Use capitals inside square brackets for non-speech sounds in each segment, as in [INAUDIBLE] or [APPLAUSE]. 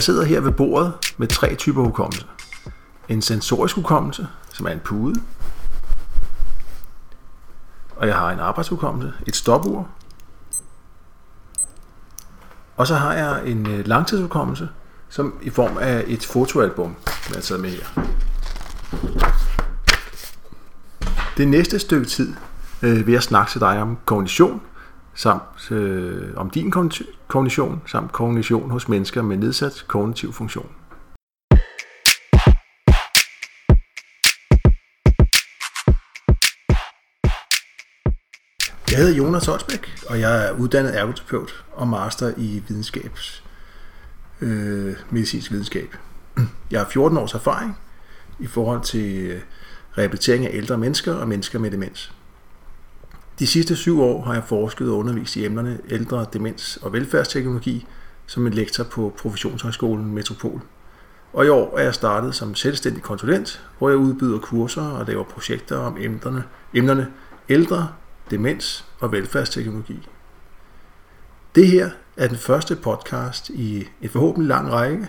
Jeg sidder her ved bordet med tre typer hukommelse. En sensorisk hukommelse, som er en pude. Og jeg har en arbejdshukommelse, et stopur. Og så har jeg en øh, langtidshukommelse, som i form af et fotoalbum, som jeg har taget med her. Det næste stykke tid øh, vil jeg snakke til dig om kognition, samt øh, om din kognition, samt kognition hos mennesker med nedsat kognitiv funktion. Jeg hedder Jonas Holsbæk, og jeg er uddannet ergoterapeut og master i videnskabs, øh, medicinsk videnskab. Jeg har 14 års erfaring i forhold til øh, rehabilitering af ældre mennesker og mennesker med demens. De sidste syv år har jeg forsket og undervist i emnerne ældre, demens og velfærdsteknologi som en lektor på Professionshøjskolen Metropol. Og i år er jeg startet som selvstændig konsulent, hvor jeg udbyder kurser og laver projekter om emnerne, emnerne ældre, demens og velfærdsteknologi. Det her er den første podcast i en forhåbentlig lang række,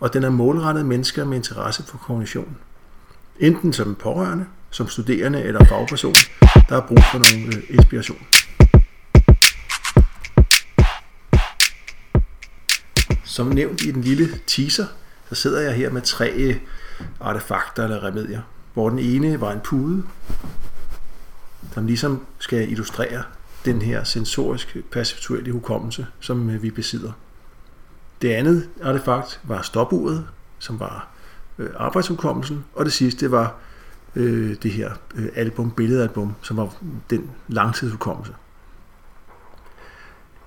og den er målrettet mennesker med interesse for kognition. Enten som pårørende, som studerende eller fagperson, der har brug for noget øh, inspiration. Som nævnt i den lille teaser, så sidder jeg her med tre øh, artefakter eller remedier, hvor den ene var en pude, som ligesom skal illustrere den her sensorisk perceptuelle hukommelse, som øh, vi besidder. Det andet artefakt var stopuret, som var øh, arbejdshukommelsen, og det sidste var øh, det her øh, album, billedalbum, som var den langtidshukommelse.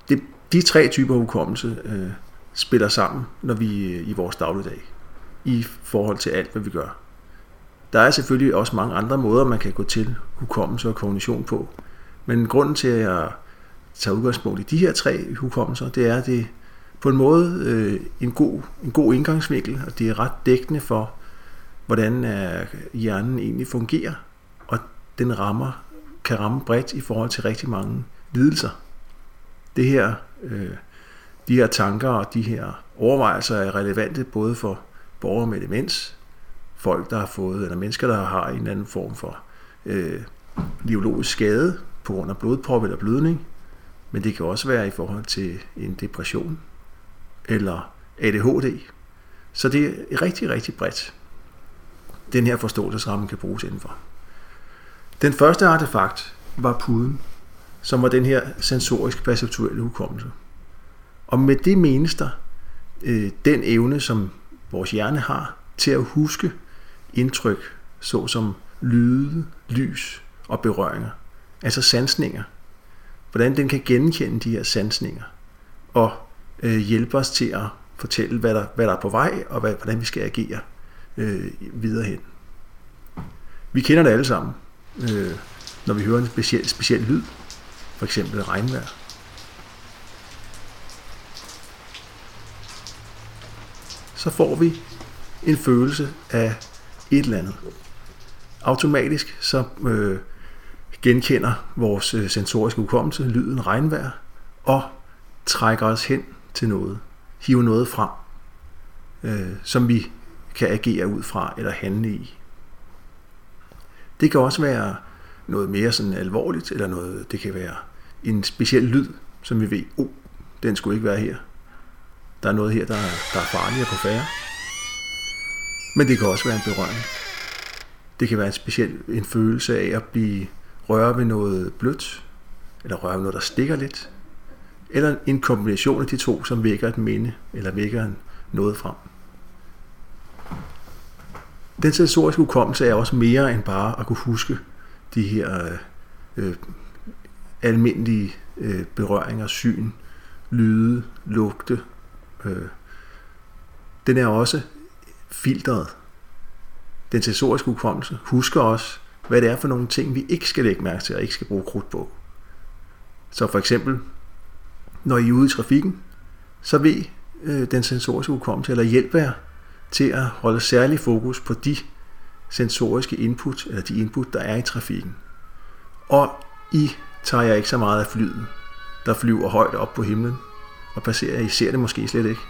Det, de tre typer hukommelse øh, spiller sammen, når vi øh, i vores dagligdag, i forhold til alt, hvad vi gør. Der er selvfølgelig også mange andre måder, man kan gå til hukommelse og kognition på. Men grunden til, at jeg tager udgangspunkt i de her tre hukommelser, det er, at det på en måde øh, en, god, en god indgangsvinkel, og det er ret dækkende for, hvordan øh, hjernen egentlig fungerer, og den rammer, kan ramme bredt i forhold til rigtig mange lidelser. Det her, øh, de her tanker og de her overvejelser er relevante både for borgere med demens, folk, der har fået, eller mennesker, der har en eller anden form for øh, biologisk skade på grund af blodprop eller blødning, men det kan også være i forhold til en depression eller ADHD. Så det er rigtig, rigtig bredt den her forståelsesramme kan bruges indenfor. Den første artefakt var puden, som var den her sensorisk perceptuelle hukommelse. Og med det menes der øh, den evne, som vores hjerne har til at huske indtryk, såsom lyde, lys og berøringer. Altså sansninger. Hvordan den kan genkende de her sansninger og øh, hjælpe os til at fortælle, hvad der, hvad der er på vej, og hvad, hvordan vi skal agere øh, videre hen. Vi kender det alle sammen, øh, når vi hører en speciel, speciel lyd, for eksempel regnvejr. Så får vi en følelse af et eller andet. Automatisk så øh, genkender vores øh, sensoriske hukommelse lyden regnvejr og trækker os hen til noget, hiver noget frem, øh, som vi kan agere ud fra eller handle i. Det kan også være noget mere sådan alvorligt, eller noget, det kan være en speciel lyd, som vi ved, oh, den skulle ikke være her. Der er noget her, der er, der er farligere på færre. Men det kan også være en berøring. Det kan være en speciel en følelse af at blive røre ved noget blødt, eller røre ved noget, der stikker lidt, eller en kombination af de to, som vækker et minde, eller vækker noget frem. Den sensoriske hukommelse er også mere end bare at kunne huske de her øh, øh, almindelige øh, berøringer, syn, lyde, lugte. Øh. Den er også filtret. Den sensoriske hukommelse husker også, hvad det er for nogle ting, vi ikke skal lægge mærke til og ikke skal bruge krudt på. Så for eksempel, når I er ude i trafikken, så ved øh, den sensoriske hukommelse, eller hjælper jer til at holde særlig fokus på de sensoriske input, eller de input, der er i trafikken. Og I tager jeg ikke så meget af flyet, der flyver højt op på himlen og passerer. I ser det måske slet ikke.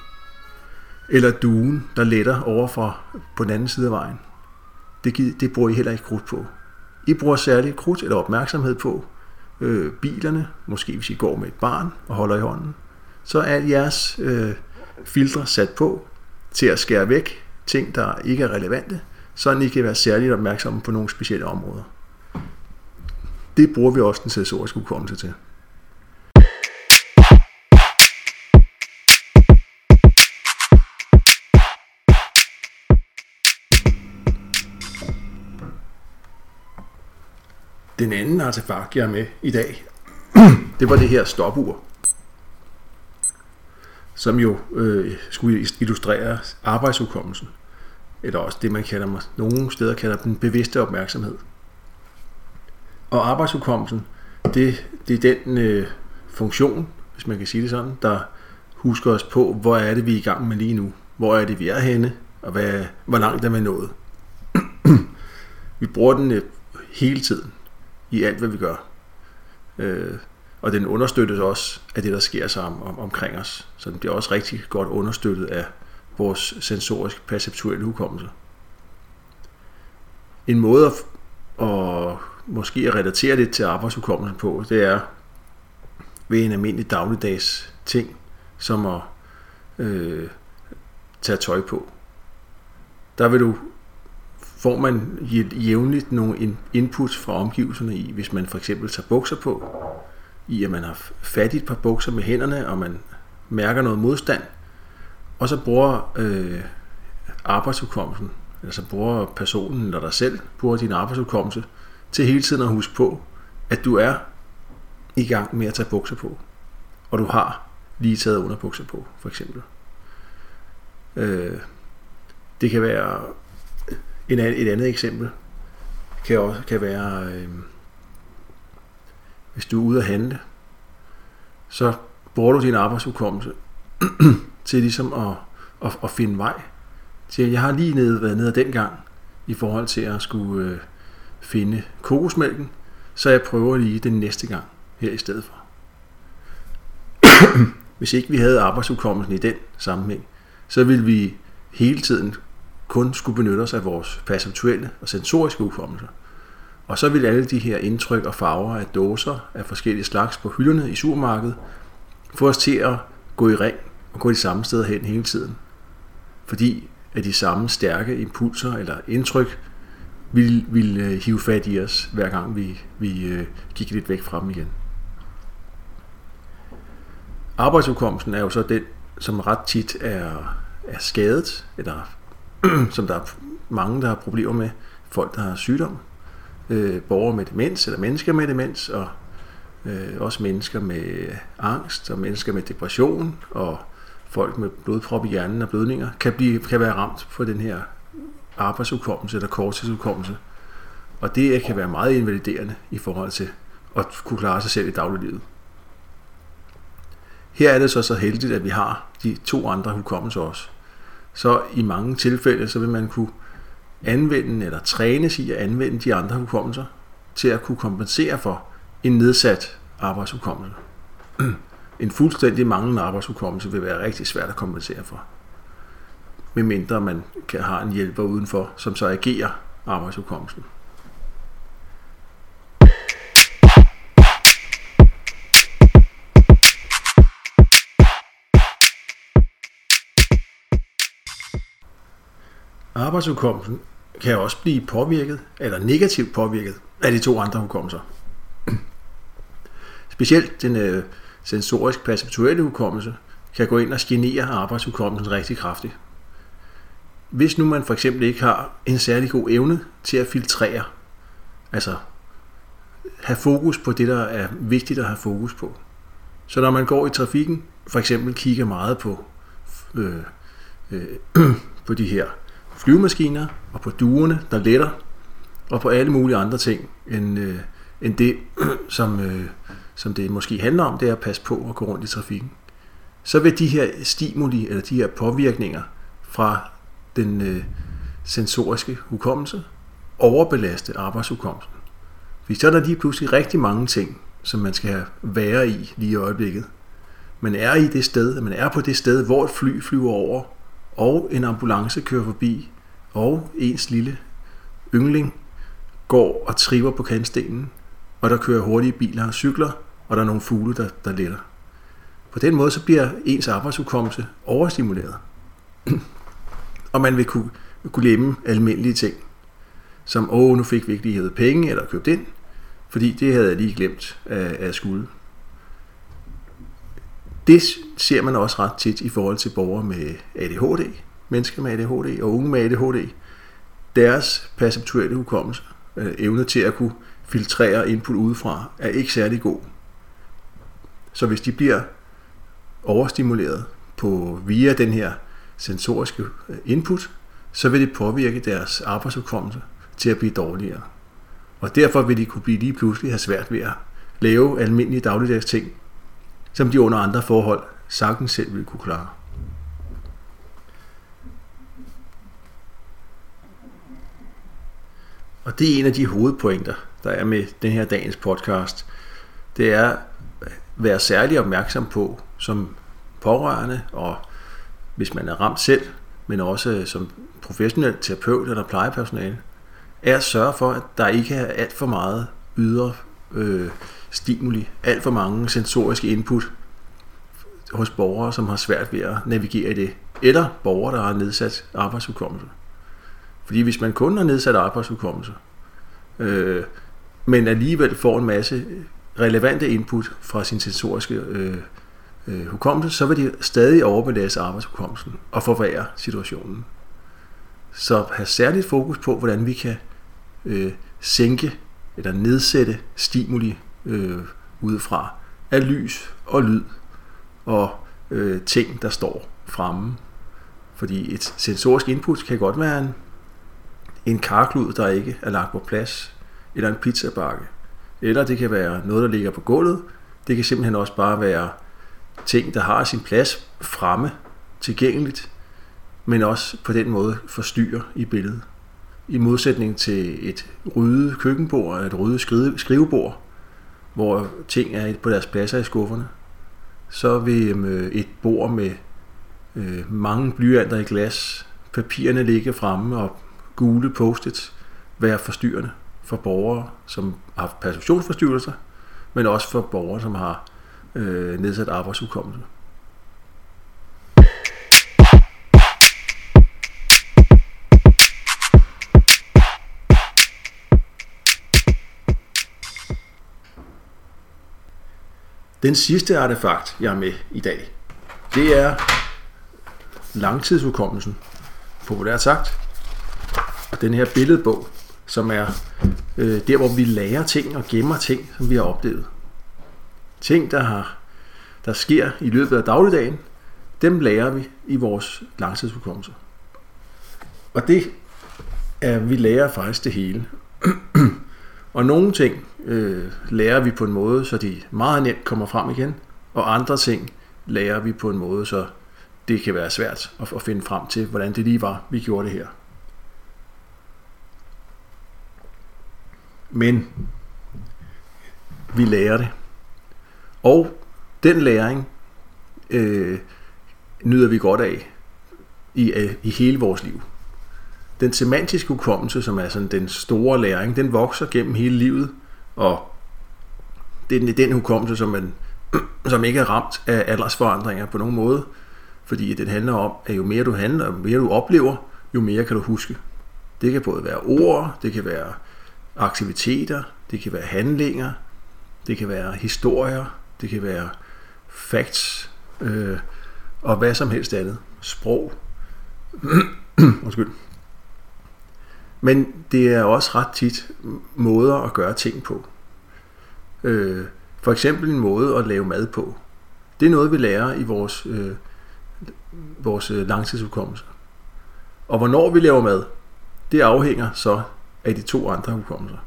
eller duen, der letter over fra på den anden side af vejen. Det, det bruger I heller ikke krudt på. I bruger særligt krudt eller opmærksomhed på øh, bilerne, måske hvis I går med et barn og holder i hånden. Så er jeres øh, filtre sat på til at skære væk ting, der ikke er relevante, så I kan være særligt opmærksomme på nogle specielle områder. Det bruger vi også den sensoriske hukommelse til. Den anden artefakt, jeg er med i dag, [CLEARS THROAT] det var det her stopur, som jo øh, skulle illustrere arbejdsudkommelsen, eller også det, man kalder, nogle steder kalder den bevidste opmærksomhed. Og arbejdsudkommelsen, det, det er den øh, funktion, hvis man kan sige det sådan, der husker os på, hvor er det, vi er i gang med lige nu. Hvor er det, vi er henne, og hvad, hvor langt er vi nået. [CLEARS THROAT] vi bruger den øh, hele tiden i alt, hvad vi gør. Øh, og den understøttes også af det, der sker sig om, om, omkring os. Så den bliver også rigtig godt understøttet af vores sensorisk perceptuelle hukommelse. En måde at, at måske at relatere det til arbejdshukommelsen på, det er ved en almindelig dagligdags ting, som at øh, tage tøj på. Der vil du får man jævnligt nogle input fra omgivelserne i, hvis man for eksempel tager bukser på, i at man har fat i et par bukser med hænderne, og man mærker noget modstand, og så bruger øh, arbejdsudkommelsen, altså bruger personen eller dig selv, bruger din arbejdsudkommelse til hele tiden at huske på, at du er i gang med at tage bukser på, og du har lige taget underbukser på, for eksempel. Øh, det kan være øh, en, et andet eksempel kan, også, kan være, øh, hvis du er ude at handle, så bruger du din arbejdsudkommelse [CLEARS THROAT] til ligesom at, at, at finde vej. Til, jeg har lige nede, været nede den gang i forhold til at skulle øh, finde kokosmælken, så jeg prøver lige den næste gang her i stedet for. [CLEARS THROAT] Hvis ikke vi havde arbejdsudkommelsen i den sammenhæng, så ville vi hele tiden kun skulle benytte os af vores perceptuelle og sensoriske hukommelse. Og så vil alle de her indtryk og farver af dåser af forskellige slags på hylderne i supermarkedet få os til at gå i ring og gå de samme steder hen hele tiden. Fordi at de samme stærke impulser eller indtryk vil, vil øh, hive fat i os, hver gang vi, vi øh, gik lidt væk fra dem igen. Arbejdsudkomsten er jo så den, som ret tit er, er skadet, eller [CLEARS THROAT] som der er mange, der har problemer med. Folk, der har sygdom. Øh, borgere med demens, eller mennesker med demens, og øh, også mennesker med angst, og mennesker med depression, og folk med blodprop i hjernen og blødninger, kan, blive, kan være ramt på den her arbejdsudkommelse eller korttidsudkommelse. Og det kan være meget invaliderende i forhold til at kunne klare sig selv i dagliglivet. Her er det så så heldigt, at vi har de to andre hukommelser også så i mange tilfælde, så vil man kunne anvende eller trænes i at anvende de andre hukommelser til at kunne kompensere for en nedsat arbejdshukommelse. [CLEARS THROAT] En fuldstændig manglende arbejdshukommelse vil være rigtig svært at kompensere for. Medmindre man kan have en hjælper udenfor, som så agerer arbejdshukommelsen. Arbejdsudkommelsen kan også blive påvirket, eller negativt påvirket, af de to andre hukommelser. Specielt den øh, sensorisk perceptuelle hukommelse kan gå ind og genere arbejdshukommelsen rigtig kraftigt. Hvis nu man for eksempel ikke har en særlig god evne til at filtrere, altså have fokus på det, der er vigtigt at have fokus på. Så når man går i trafikken, for eksempel kigger meget på, øh, øh, [CLEARS THROAT] på de her flyvemaskiner og på duerne, der letter, og på alle mulige andre ting, end, øh, end det, [CLEARS THROAT] som, øh, som det måske handler om, det er at passe på at gå rundt i trafikken. Så vil de her stimuli, eller de her påvirkninger fra den øh, sensoriske hukommelse, overbelaste arbejdshukommelsen. Fordi så er der lige pludselig rigtig mange ting, som man skal være i lige i øjeblikket. Man er i det sted, man er på det sted, hvor et fly flyver over, og en ambulance kører forbi, og ens lille yngling går og triver på kantstenen, og der kører hurtige biler og cykler, og der er nogle fugle, der, der letter. På den måde så bliver ens arbejdsudkommelse overstimuleret. [CLEARS THROAT] og man vil kunne, kunne glemme almindelige ting, som, åh, nu fik vi ikke lige hævet penge eller købt ind, fordi det havde jeg lige glemt at, at skulle. Det ser man også ret tit i forhold til borgere med ADHD, mennesker med ADHD og unge med ADHD. Deres perceptuelle hukommelse, øh, evne til at kunne filtrere input udefra, er ikke særlig god. Så hvis de bliver overstimuleret på via den her sensoriske øh, input, så vil det påvirke deres arbejdsudkommelse til at blive dårligere. Og derfor vil de kunne blive lige pludselig have svært ved at lave almindelige dagligdags ting, som de under andre forhold sagtens selv ville kunne klare. Og det er en af de hovedpointer, der er med den her dagens podcast. Det er at være særlig opmærksom på som pårørende, og hvis man er ramt selv, men også som professionel terapeut eller plejepersonale, er at sørge for, at der ikke er alt for meget ydre øh, stimuli, alt for mange sensoriske input hos borgere, som har svært ved at navigere i det, eller borgere, der har nedsat arbejdsudkommelse. Fordi hvis man kun har nedsat arbejdsudkommelse, øh, men alligevel får en masse relevante input fra sin sensoriske øh, øh, hukommelse, så vil de stadig overbelaste arbejdshukommelsen og forværre situationen. Så have særligt fokus på, hvordan vi kan øh, sænke eller nedsætte stimuli øh, udefra af lys og lyd og øh, ting, der står fremme. Fordi et sensorisk input kan godt være en, en karklud, der ikke er lagt på plads, eller en pizzabakke. Eller det kan være noget, der ligger på gulvet. Det kan simpelthen også bare være ting, der har sin plads fremme, tilgængeligt, men også på den måde forstyrrer i billedet. I modsætning til et ryddet køkkenbord, et ryddet skrivebord, hvor ting er på deres pladser i skufferne, så vil øhm, øh, et bord med øh, mange blyanter i glas, papirerne ligge fremme og gule post være forstyrrende for borgere, som har haft perceptionsforstyrrelser, men også for borgere, som har øh, nedsat arbejdsudkommelse. Den sidste artefakt, jeg er med i dag, det er langtidsudkommelsen, populært sagt. Og den her billedbog, som er øh, der, hvor vi lærer ting og gemmer ting, som vi har oplevet. Ting, der, har, der sker i løbet af dagligdagen, dem lærer vi i vores langtidsudkommelse. Og det er, vi lærer faktisk det hele og nogle ting øh, lærer vi på en måde, så de meget nemt kommer frem igen, og andre ting lærer vi på en måde, så det kan være svært at, at finde frem til, hvordan det lige var, vi gjorde det her. Men vi lærer det. Og den læring øh, nyder vi godt af i, øh, i hele vores liv. Den semantiske hukommelse, som er sådan den store læring, den vokser gennem hele livet, og det er den hukommelse, som, man, [CLEARS THROAT] som ikke er ramt af aldersforandringer på nogen måde, fordi den handler om, at jo mere du handler, jo mere du oplever, jo mere kan du huske. Det kan både være ord, det kan være aktiviteter, det kan være handlinger, det kan være historier, det kan være facts, øh, og hvad som helst andet. Sprog. [CLEARS THROAT] Undskyld. Men det er også ret tit måder at gøre ting på. Øh, for eksempel en måde at lave mad på. Det er noget, vi lærer i vores, øh, vores øh, langtidsudkommelse. Og hvornår vi laver mad, det afhænger så af de to andre hukommelser.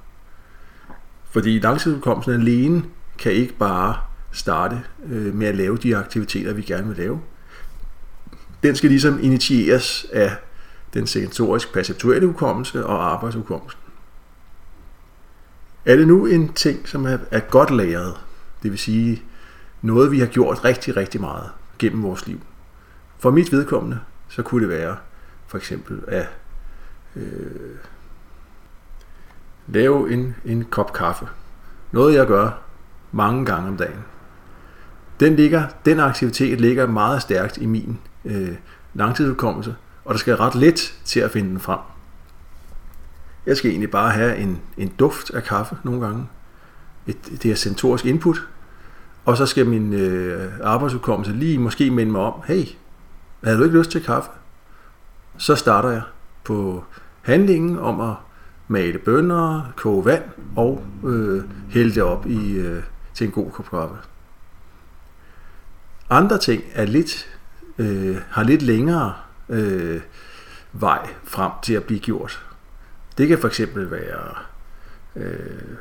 Fordi langtidshukommelsen alene kan ikke bare starte øh, med at lave de aktiviteter, vi gerne vil lave. Den skal ligesom initieres af den sensorisk perceptuelle hukommelse og arbejdshukommelsen. Er det nu en ting, som er, er godt læret, det vil sige noget, vi har gjort rigtig, rigtig meget gennem vores liv? For mit vedkommende, så kunne det være for eksempel at øh, lave en, en kop kaffe. Noget jeg gør mange gange om dagen. Den, ligger, den aktivitet ligger meget stærkt i min øh, langtidsudkommelse, og der skal ret lidt til at finde den frem. Jeg skal egentlig bare have en, en duft af kaffe nogle gange. Et, det er sensorisk input. Og så skal min øh, arbejdsudkommelse lige måske minde mig om, hey, havde du ikke lyst til kaffe? Så starter jeg på handlingen om at male bønner, koge vand og øh, hælde det op i, øh, til en god kop kaffe. Andre ting er lidt, øh, har lidt længere øh, vej frem til at blive gjort. Det kan for eksempel være øh,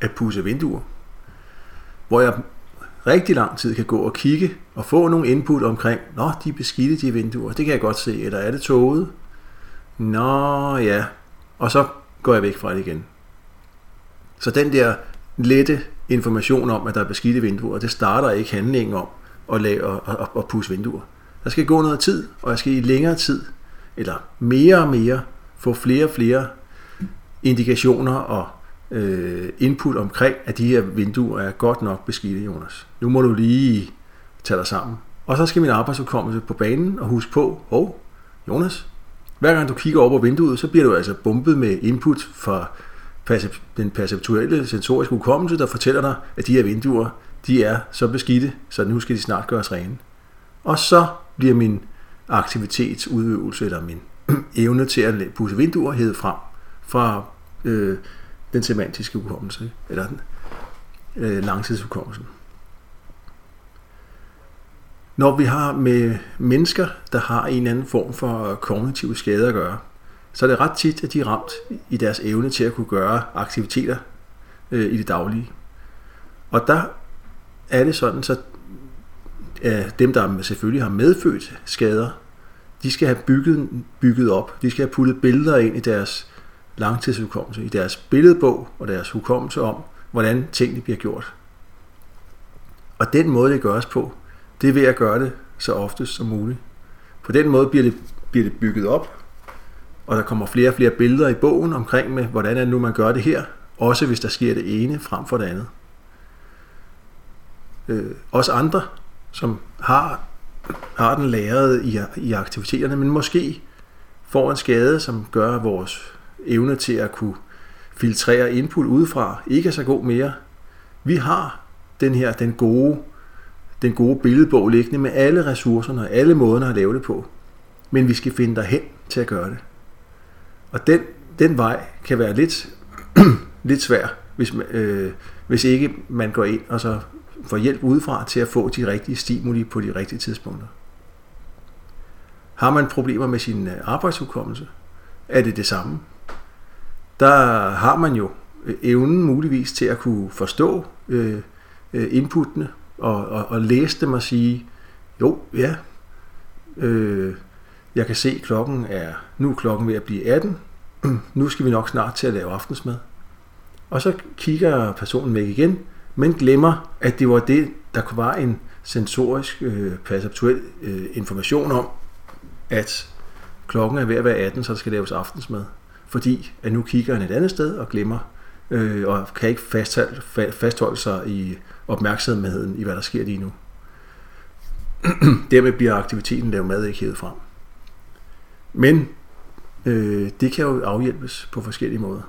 at pusse vinduer, hvor jeg rigtig lang tid kan gå og kigge og få nogle input omkring, nå, de er beskidte, de vinduer, det kan jeg godt se, eller er det tåget? Nå, ja. Og så går jeg væk fra det igen. Så den der lette information om, at der er beskidte vinduer, det starter ikke handlingen om at, lave, og, og, og pusse vinduer. Der skal gå noget tid, og jeg skal i længere tid, eller mere og mere, få flere og flere indikationer og øh, input omkring, at de her vinduer er godt nok beskidte, Jonas. Nu må du lige tage dig sammen. Og så skal min arbejdsudkommelse på banen og huske på, hov, oh, Jonas, hver gang du kigger over på vinduet, så bliver du altså bumpet med input fra den perceptuelle sensoriske hukommelse, der fortæller dig, at de her vinduer, de er så beskidte, så nu skal de snart gøres rene. Og så bliver min aktivitetsudøvelse, eller min [CLEARS THROAT] evne til at pusse vinduer, hævet frem fra øh, den semantiske hukommelse, eller den øh, langtidshukommelsen. Når vi har med mennesker, der har en anden form for kognitive skade at gøre, så er det ret tit, at de er ramt i deres evne til at kunne gøre aktiviteter øh, i det daglige. Og der er det sådan, så at dem, der selvfølgelig har medfødt skader, de skal have bygget, bygget op. De skal have puttet billeder ind i deres langtidshukommelse, i deres billedbog og deres hukommelse om, hvordan tingene bliver gjort. Og den måde, det gøres på, det er ved at gøre det så ofte som muligt. På den måde bliver det, bliver det bygget op, og der kommer flere og flere billeder i bogen omkring med, hvordan er det nu, man gør det her, også hvis der sker det ene frem for det andet. Øh, også andre, som har, har den læret i, i aktiviteterne, men måske får en skade, som gør vores evne til at kunne filtrere input udefra ikke er så god mere. Vi har den her, den gode, den gode billedbog liggende med alle ressourcerne og alle måderne at lave det på. Men vi skal finde derhen til at gøre det. Og den, den vej kan være lidt, [CLEARS THROAT] lidt svær, hvis, øh, hvis ikke man går ind og så får hjælp udefra til at få de rigtige stimuli på de rigtige tidspunkter. Har man problemer med sin øh, arbejdshukommelse, arbejdsudkommelse, er det det samme. Der har man jo øh, evnen muligvis til at kunne forstå øh, øh, inputtene og, og, og læse dem og sige, jo, ja, øh, jeg kan se, klokken er, nu er klokken ved at blive 18, [CLEARS THROAT] nu skal vi nok snart til at lave aftensmad. Og så kigger personen væk igen, men glemmer, at det var det, der var en sensorisk, øh, perceptuel øh, information om, at klokken er ved at være 18, så der skal laves aftensmad. Fordi at nu kigger han et andet sted og glemmer, øh, og kan ikke fastholde, fastholde sig i opmærksomheden i, hvad der sker lige nu. [CLEARS THROAT] Dermed bliver aktiviteten lavet mad ikke hævet frem. Men øh, det kan jo afhjælpes på forskellige måder.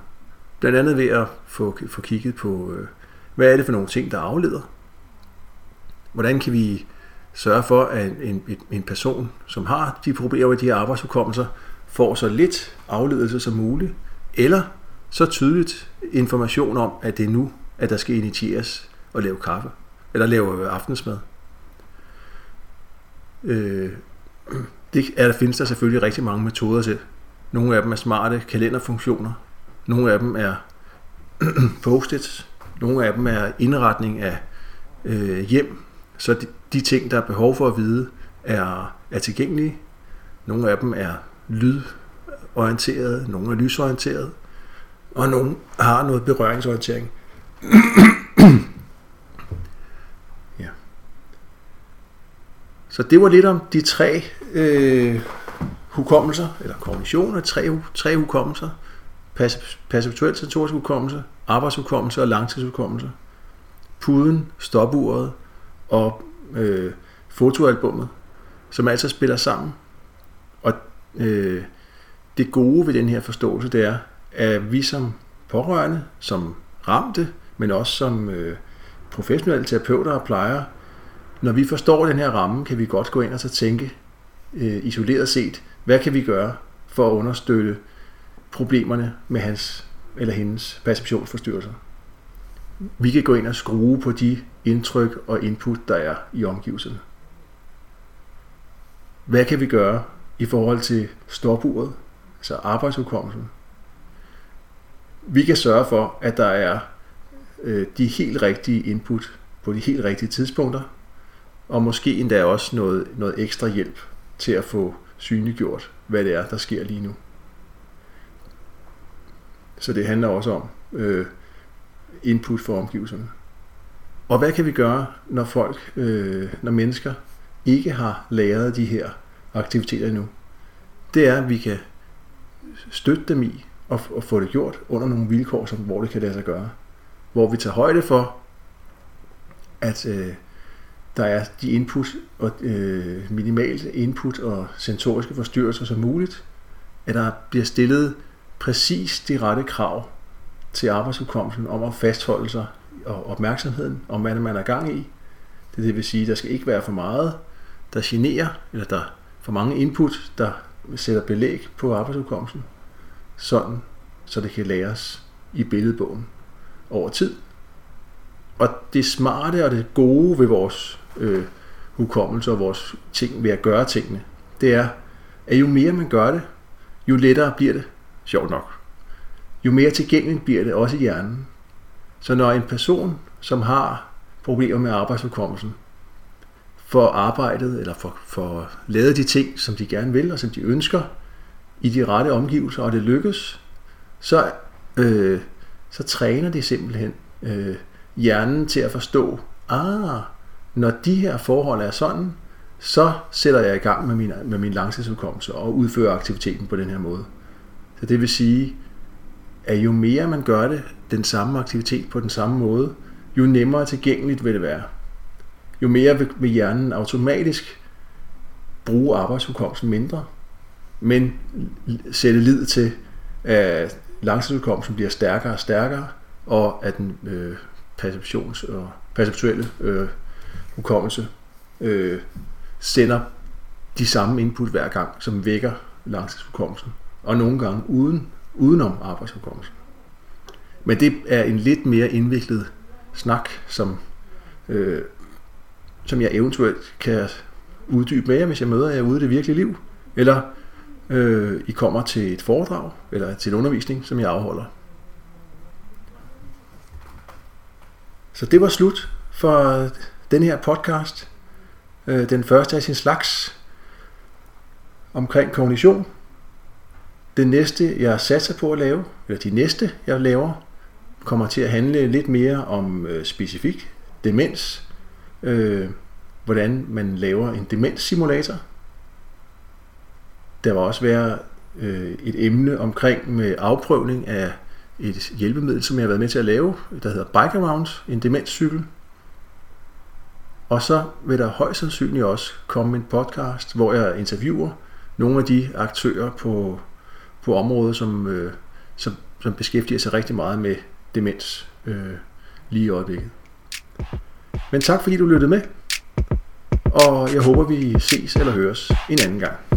Blandt andet ved at få, få kigget på, øh, hvad er det for nogle ting, der afleder? Hvordan kan vi sørge for, at en, en, en person, som har de problemer med de her arbejdsudkommelser, får så lidt afledelse som muligt, eller så tydeligt information om, at det er nu, at der skal initieres og lave kaffe, eller lave aftensmad. Øh, det er, der findes der selvfølgelig rigtig mange metoder til. Nogle af dem er smarte kalenderfunktioner, nogle af dem er [CLEARS THROAT] post-its, nogle af dem er indretning af øh, hjem, så de, de ting, der er behov for at vide, er, er tilgængelige. Nogle af dem er lydorienteret, nogle er lysorienteret, og nogle har noget berøringsorientering. [CLEARS THROAT] ja. Så det var lidt om de tre øh, hukommelser, eller kognitioner, tre, tre hukommelser. Perceptuel sensorisk hukommelse, arbejdshukommelse og langtidshukommelse. Puden, stopuret og øh, fotoalbummet, som altså spiller sammen. Og øh, det gode ved den her forståelse, det er, at vi som pårørende, som ramte, men også som øh, professionelle terapeuter og plejere, når vi forstår den her ramme, kan vi godt gå ind og så tænke øh, isoleret set, hvad kan vi gøre for at understøtte problemerne med hans eller hendes perceptionsforstyrrelser. Vi kan gå ind og skrue på de indtryk og input, der er i omgivelserne. Hvad kan vi gøre i forhold til stopuret, altså arbejdsudkommelsen? Vi kan sørge for, at der er øh, de helt rigtige input på de helt rigtige tidspunkter, og måske endda også noget, noget ekstra hjælp til at få synliggjort, hvad det er, der sker lige nu. Så det handler også om øh, input for omgivelserne. Og hvad kan vi gøre, når folk, øh, når mennesker ikke har læret de her aktiviteter endnu? Det er, at vi kan støtte dem i og, og få det gjort under nogle vilkår, som, hvor det kan lade sig gøre. Hvor vi tager højde for, at øh, der er de input og øh, minimalt input og sensoriske forstyrrelser som muligt, at der bliver stillet præcis de rette krav til arbejdsudkommelsen om at fastholde sig og opmærksomheden om, hvad man er gang i. Det, det vil sige, at der skal ikke være for meget, der generer, eller der for mange input, der sætter belæg på arbejdsudkommelsen, sådan, så det kan læres i billedbogen over tid. Og det smarte og det gode ved vores øh, hukommelse og vores ting ved at gøre tingene, det er, at jo mere man gør det, jo lettere bliver det, sjovt nok. Jo mere tilgængeligt bliver det også i hjernen. Så når en person, som har problemer med arbejdsudkommelsen, får arbejdet eller får, får lavet de ting, som de gerne vil og som de ønsker, i de rette omgivelser, og det lykkes, så, øh, så træner det simpelthen øh, hjernen til at forstå, ah, når de her forhold er sådan, så sætter jeg i gang med min, med min langtidsudkommelse og udfører aktiviteten på den her måde. Så det vil sige, at jo mere man gør det, den samme aktivitet på den samme måde, jo nemmere tilgængeligt vil det være. Jo mere vil hjernen automatisk bruge arbejdshukommelsen mindre, men sætte lid til, at langtidshukommelsen bliver stærkere og stærkere, og at den øh, perceptions- og perceptuelle øh, hukommelse øh, sender de samme input hver gang, som vækker langtidshukommelsen. Og nogle gange uden, udenom arbejdshukommelsen. Men det er en lidt mere indviklet snak, som, øh, som jeg eventuelt kan uddybe med jer, hvis jeg møder jer ude i det virkelige liv. Eller øh, I kommer til et foredrag, eller til en undervisning, som jeg afholder. Så det var slut for den her podcast, øh, den første af sin slags, omkring kognition. Det næste, jeg satser på at lave, eller de næste, jeg laver, kommer til at handle lidt mere om øh, specifik demens, øh, hvordan man laver en demenssimulator. Der vil også være øh, et emne omkring med afprøvning af et hjælpemiddel, som jeg har været med til at lave, der hedder Bike Around, en demenscykel, og så vil der højst sandsynligt også komme en podcast, hvor jeg interviewer nogle af de aktører på, på området, som, øh, som, som beskæftiger sig rigtig meget med demens øh, lige i øjeblikket. Men tak fordi du lyttede med, og jeg håber vi ses eller høres en anden gang.